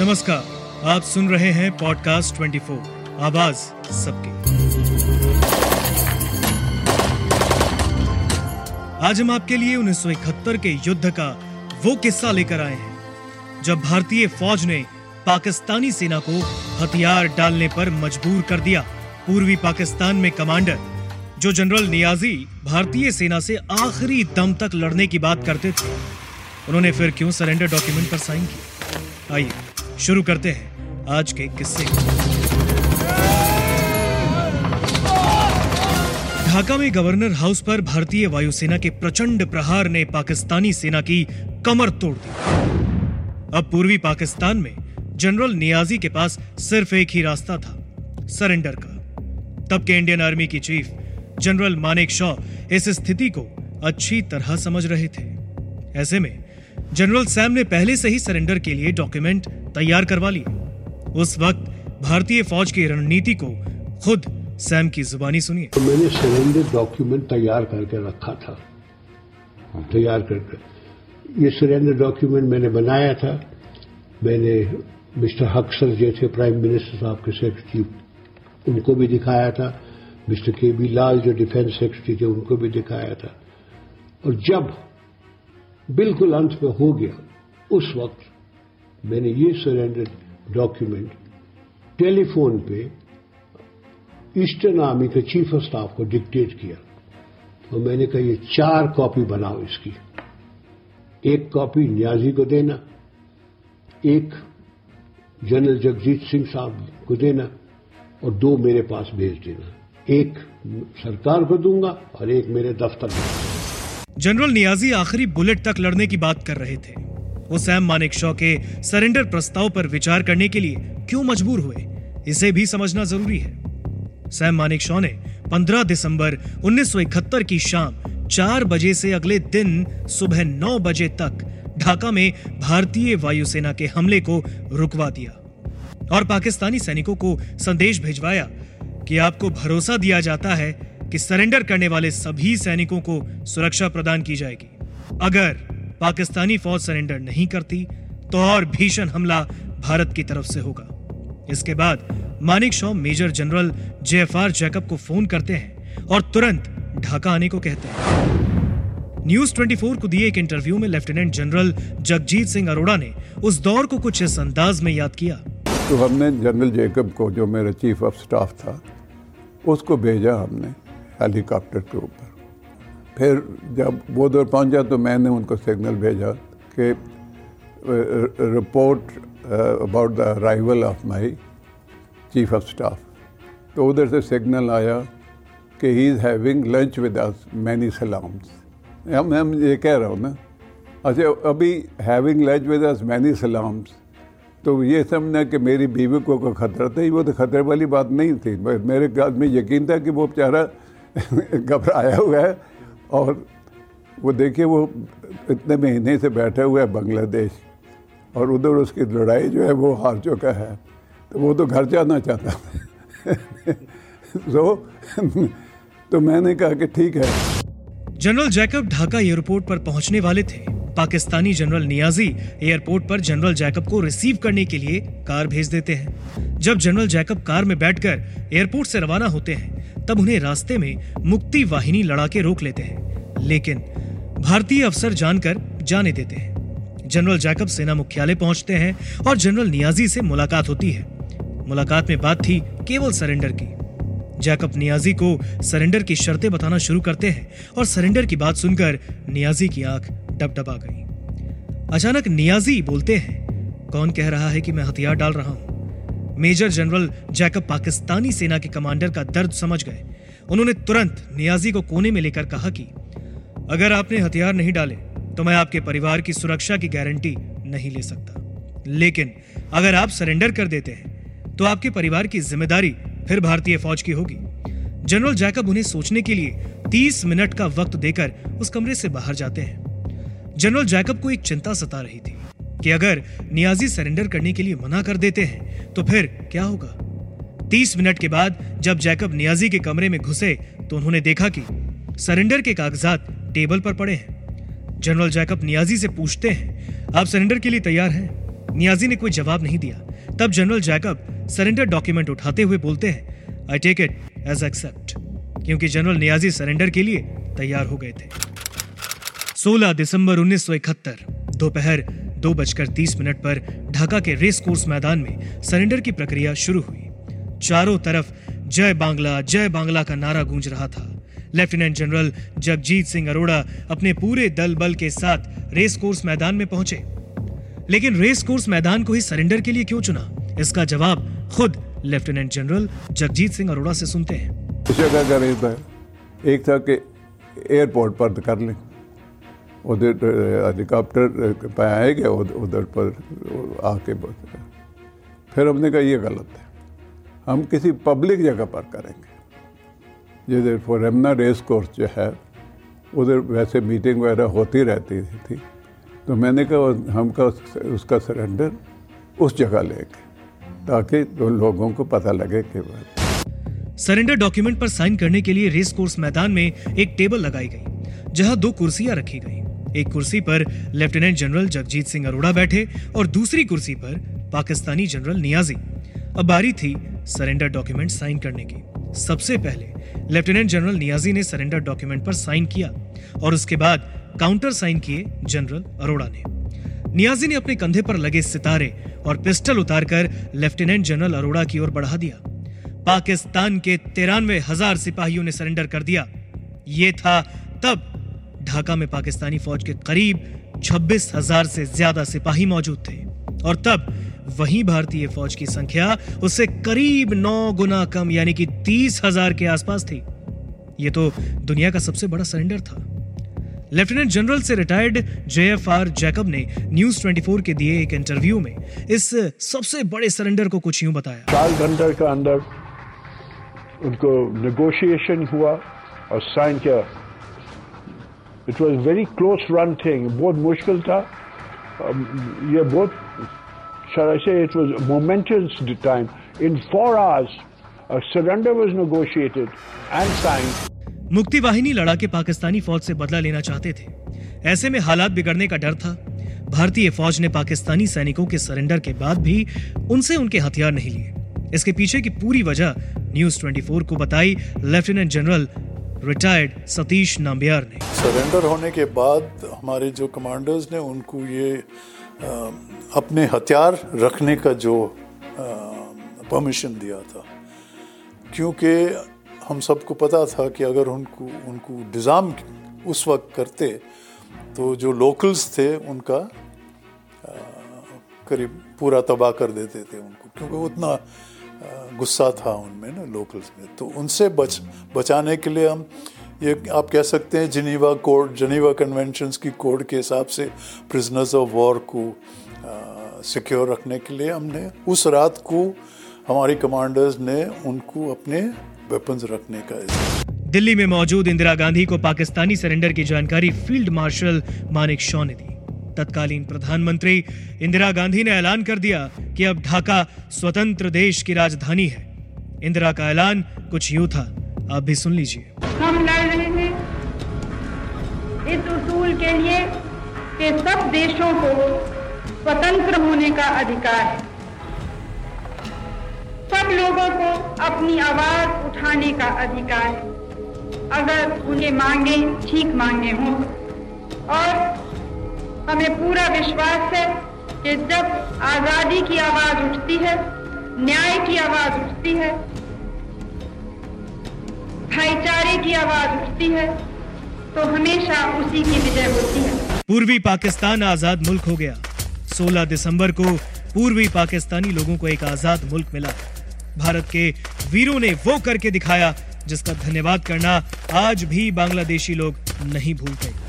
नमस्कार, आप सुन रहे हैं पॉडकास्ट 24 आवाज़ सबकी। आज हम आपके लिए 1971 के युद्ध का वो किस्सा लेकर आए हैं, जब भारतीय फौज ने पाकिस्तानी सेना को हथियार डालने पर मजबूर कर दिया। पूर्वी पाकिस्तान में कमांडर, जो जनरल नियाजी भारतीय सेना से आखिरी दम तक लड़ने की बात करते थे, उन्होंने फिर क्यों सरेंडर डॉक्यूमेंट पर साइन किया? आइए। शुरू करते हैं आज के किस्से। ढाका में गवर्नर हाउस पर भारतीय वायुसेना के प्रचंड प्रहार ने पाकिस्तानी सेना की कमर तोड़ दी। अब पूर्वी पाकिस्तान में जनरल नियाजी के पास सिर्फ़ एक ही रास्ता था, सरेंडर का। तब के इंडियन आर्मी की चीफ, जनरल मानेक शॉ, इस स्थिति को अच्छी तरह समझ रहे थे। ऐसे में, जनरल सैम ने पहले से ही सरेंडर के लिए डॉक्यूमेंट तैयार करवा ली। उस वक्त भारतीय फौज की रणनीति को खुद सैम की जुबानी सुनिए। तो मैंने सरेंडर डॉक्यूमेंट तैयार करके रखा था। तैयार करके। ये सरेंडर डॉक्यूमेंट मैंने बनाया था। मैंने मिस्टर हक्सर जो थे, प्राइम मिनिस्टर साहब के सेक्रेटरी, उनको भी दिखाया था। मिस्टर के बी लाल जो डिफेंस सेक्रेटरी थे, उनको भी दिखाया था। और जब बिल्कुल अंत में हो गया, उस वक्त मैंने ये सरेंडर डॉक्यूमेंट टेलीफोन पे ईस्टर्न आर्मी के चीफ ऑफ़ स्टाफ को डिक्टेट किया। और मैंने कहा, ये चार कॉपी बनाओ इसकी। एक कॉपी न्याजी को देना, एक जनरल जगजीत सिंह साहब को देना और दो मेरे पास भेज देना। एक सरकार को दूँगा और एक मेरे दफ्तर में जनरल नियाजी आखिरी बुलेट तक लड़ने की बात कर रहे थे। वो सैम मानिक शॉ के सरेंडर प्रस्ताव पर विचार करने के लिए क्यों मजबूर हुए? इसे भी समझना ज़रूरी है। सैम मानिक शॉ ने 15 दिसंबर 1971 की शाम चार बजे से अगले दिन सुबह नौ बजे तक ढाका में भारतीय वायुसेना के हमले को रुकवा दिया और पाकिस्तानी सैनिकों को संदेश भिजवाया कि आपको भरोसा दिया जाता है कि सरेंडर करने वाले सभी सैनिकों को सुरक्षा प्रदान की जाएगी। अगर पाकिस्तानी फौज सरेंडर नहीं करती तो और भीषण हमला भारत की तरफ़ से होगा। इसके बाद Manekshaw major general JFR Jacob को फ़ोन करते हैं और तुरंत ढाका आने को कहते हैं। न्यूज़ 24 को दिए एक इंटरव्यू में लेफ्टिनेंट जनरल जगजीत सिंह अरोड़ा ने उस दौर को कुछ इस अंदाज में याद किया। तो हमने जनरल जैकब को, जो मेरा चीफ ऑफ़ स्टाफ था, उसको भेजा हमने हेलीकॉप्टर के ऊपर। फिर जब वो दौर पहुँचा तो मैंने उनको सिग्नल भेजा कि report about the arrival of my chief of staff तो उधर से सिग्नल आया कि he is having lunch with us many Psalms हम हम ये कह रहा हूँ ना अच्छा अभी having lunch with us many Psalms तो ये समझना कि मेरी बीवी को कोई खतरा था वो तो खतरे वाली बात नहीं थी। मेरे में यकीन था कि वो बेचारा घबराया हुआ है। और वो देखिए, वो इतने महीने से बैठे हुए हैं बांग्लादेश और उधर उसकी लड़ाई जो है वो हार चुका है। तो वो तो घर जाना चाहता सो तो मैंने कहा कि ठीक है। जनरल जैकब ढाका एयरपोर्ट पर पहुँचने वाले थे। पाकिस्तानी जनरल नियाजी एयरपोर्ट पर जनरल जैकब को रिसीव करने के लिए कार भेज देते हैं। जब जनरल जैकब कार में बैठकर एयरपोर्ट से रवाना होते हैं, तब उन्हें रास्ते में मुक्ति वाहिनी लड़ाके रोक लेते हैं। लेकिन भारतीय अफसर जानकर जाने देते हैं। जनरल जैकब सेना मुख्यालय पहुँचते हैं और जनरल नियाजी से मुलाकात होती है। मुलाकात में बात थी केवल सरेंडर की। जैकब नियाजी को सरेंडर की शर्तें बताना शुरू करते हैं और सरेंडर की बात सुनकर नियाजी की आँख डबडबा गई। अचानक नियाजी बोलते हैं, कौन कह रहा है कि मैं हथियार डाल रहा हूँ? मेजर जनरल जैकब पाकिस्तानी सेना के कमांडर का दर्द समझ गए। उन्होंने तुरंत नियाजी को कोने में लेकर कहा कि, अगर आपने हथियार नहीं डाले तो मैं आपके परिवार की सुरक्षा की गारंटी नहीं ले सकता। लेकिन अगर आप सरेंडर कर देते हैं तो आपके परिवार की ज़िम्मेदारी फिर भारतीय फौज की होगी। जनरल जैकब उन्हें सोचने के लिए 30 मिनट का वक्त देकर उस कमरे से बाहर जाते हैं। जनरल जैकब को एक चिंता सता रही थी कि अगर नियाजी सरेंडर करने के लिए मना कर देते हैं तो फिर क्या होगा? तीस मिनट के बाद जब जैकब नियाजी के कमरे में घुसे तो उन्होंने देखा कि सरेंडर के कागजात टेबल पर पड़े हैं। जनरल जैकब नियाजी से पूछते हैं, आप सरेंडर के लिए तैयार हैं? नियाजी ने कोई जवाब नहीं दिया। तब जनरल जैकब सरेंडर डॉक्यूमेंट उठाते हुए बोलते हैं I take it as accept क्योंकि जनरल नियाजी सरेंडर के लिए तैयार हो गए थे। 16 दिसंबर 1971 दोपहर दो बजकर तीस मिनट पर ढाका के रेस कोर्स मैदान में सरेंडर की प्रक्रिया शुरू हुई। चारों तरफ़ जय बांग्ला जय बांग्ला का नारा गूंज रहा था। लेफ्टिनेंट जनरल जगजीत सिंह अरोड़ा अपने पूरे दल बल के साथ रेस कोर्स मैदान में पहुँचे। लेकिन रेस कोर्स मैदान को ही सरेंडर के लिए क्यों चुना? इसका जवाब खुद लेफ्टिनेंट जनरल जगजीत सिंह अरोड़ा से सुनते है। एक था कि एयरपोर्ट पर कर लें। उधर हेलीकॉप्टर पे आएँगे उधर पर आके फिर हमने कहा ये गलत है। हम किसी पब्लिक जगह पर करेंगे। जैसे फोरमना रेस कोर्स जो है, उधर वैसे मीटिंग वगैरह होती रहती थी। तो मैंने कहा, हम का उसका सरेंडर उस जगह लेंगे, ताकि तो लोगों को पता लगे कि सरेंडर डॉक्यूमेंट पर साइन करने के लिए रेस कोर्स मैदान में एक टेबल लगाई गई, जहाँ दो कुर्सियाँ रखी गई। एक कुर्सी पर लेफ्टिनेंट जनरल जगजीत सिंह अरोड़ा बैठे और दूसरी कुर्सी पर पाकिस्तानी जनरल नियाजी। अब बारी थी सरेंडर डॉक्यूमेंट साइन करने की। सबसे पहले लेफ्टिनेंट जनरल नियाजी ने सरेंडर डॉक्यूमेंट पर साइन किया और उसके बाद काउंटर साइन किए जनरल अरोड़ा ने। नियाजी ने अपने कंधे पर लगे सितारे और पिस्टल उतारकर लेफ्टिनेंट जनरल अरोड़ा की ओर बढ़ा दिया। पाकिस्तान के तिरानवे हज़ार सिपाहियों ने सरेंडर कर दिया। ये था तब ढाका में पाकिस्तानी फौज के करीब छब्बीस हज़ार से ज़्यादा सिपाही मौजूद थे। और तब वहीं भारतीय फौज की संख्या उससे करीब नौ गुना कम, यानी कि तीस हज़ार के आसपास थी। यह तो दुनिया का सबसे बड़ा सरेंडर था। लेफ्टिनेंट जनरल से रिटायर्ड जेएफआर जैकब ने न्यूज़ 24 के दिए एक इंटरव्यू में इस सबसे बड़े सरेंडर को कुछ यूँ बताया। चार घंटे के अंदर उनको नेगोशिएशन हुआ और साइन किया। It was very close run thing बहुत मुश्किल था ये बहुत say, it was a momentous time. In four hours, a surrender was negotiated and. मुक्ति वाहिनी लड़ा के पाकिस्तानी फौज से बदला लेना चाहते थे ऐसे में हालात बिगड़ने का डर था भारतीय फौज ने पाकिस्तानी सैनिकों के सरेंडर के बाद भी उनसे उनके हथियार नहीं लिए इसके पीछे की पूरी वजह न्यूज़ 24 को बताई lieutenant general retired Satish Nambiar ने। सरेंडर होने के बाद हमारे जो कमांडर्स ने उनको ये आ, अपने हथियार रखने का जो परमिशन दिया था। क्योंकि हम सबको पता था कि अगर उनको उनको डिज़ाम उस वक्त करते तो जो लोकल्स थे उनका करीब पूरा तबाह कर देते थे उनको। क्योंकि उतना गुस्सा था उनमें ना लोकल्स में। तो उनसे बच, बचाने के लिए हम ये, आप कह सकते हैं जिनीवा कोड जिनीवा कन्वेंशंस की कोड के हिसाब से प्रिजनर्स ऑफ़ वॉर को सिक्योर रखने के लिए हमने उस रात को हमारी कमांडर्स ने उनको अपने वेपन्स रखने का दिल्ली में मौजूद इंदिरा गांधी को पाकिस्तानी सरेंडर की जानकारी फ़ील्ड मार्शल मानिक शॉ ने दी। तत्कालीन प्रधानमंत्री इंदिरा गांधी ने ऐलान कर दिया कि अब ढाका स्वतंत्र देश की राजधानी है। इंदिरा का ऐलान कुछ यूँ था। आप भी सुन लीजिए। हम लड़ रहे हैं इस उसूल के लिए कि सब देशों को स्वतंत्र होने का अधिकार है। सब लोगों को अपनी आवाज़ उठाने का अधिकार है। अगर उन्हें मांगे, ठीक मांगे हों। हमें पूरा विश्वास है कि जब आज़ादी की आवाज़ उठती है, न्याय की आवाज़ उठती है, भाईचारे की आवाज़ उठती है तो हमेशा उसी की विजय होती है। पूर्वी पाकिस्तान आज़ाद मुल्क हो गया। 16 दिसंबर को पूर्वी पाकिस्तानी लोगों को एक आज़ाद मुल्क मिला। भारत के वीरों ने वो करके दिखाया जिसका धन्यवाद करना आज भी बांग्लादेशी लोग नहीं भूलते।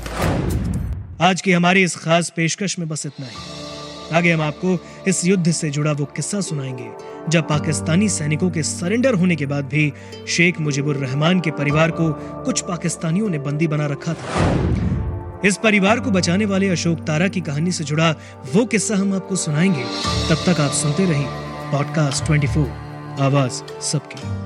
आज की हमारी इस खास पेशकश में बस इतना ही। आगे हम आपको इस युद्ध से जुड़ा वो किस्सा सुनाएँगे, जब पाकिस्तानी सैनिकों के सरेंडर होने के बाद भी शेख मुजिबुर रहमान के परिवार को कुछ पाकिस्तानियों ने बंदी बना रखा था। इस परिवार को बचाने वाले अशोक तारा की कहानी से जुड़ा वो किस्सा हम आपको सुनाएँगे। तब तक आप सुनते रहिए पॉडकास्ट 24 आवाज़ सबकी।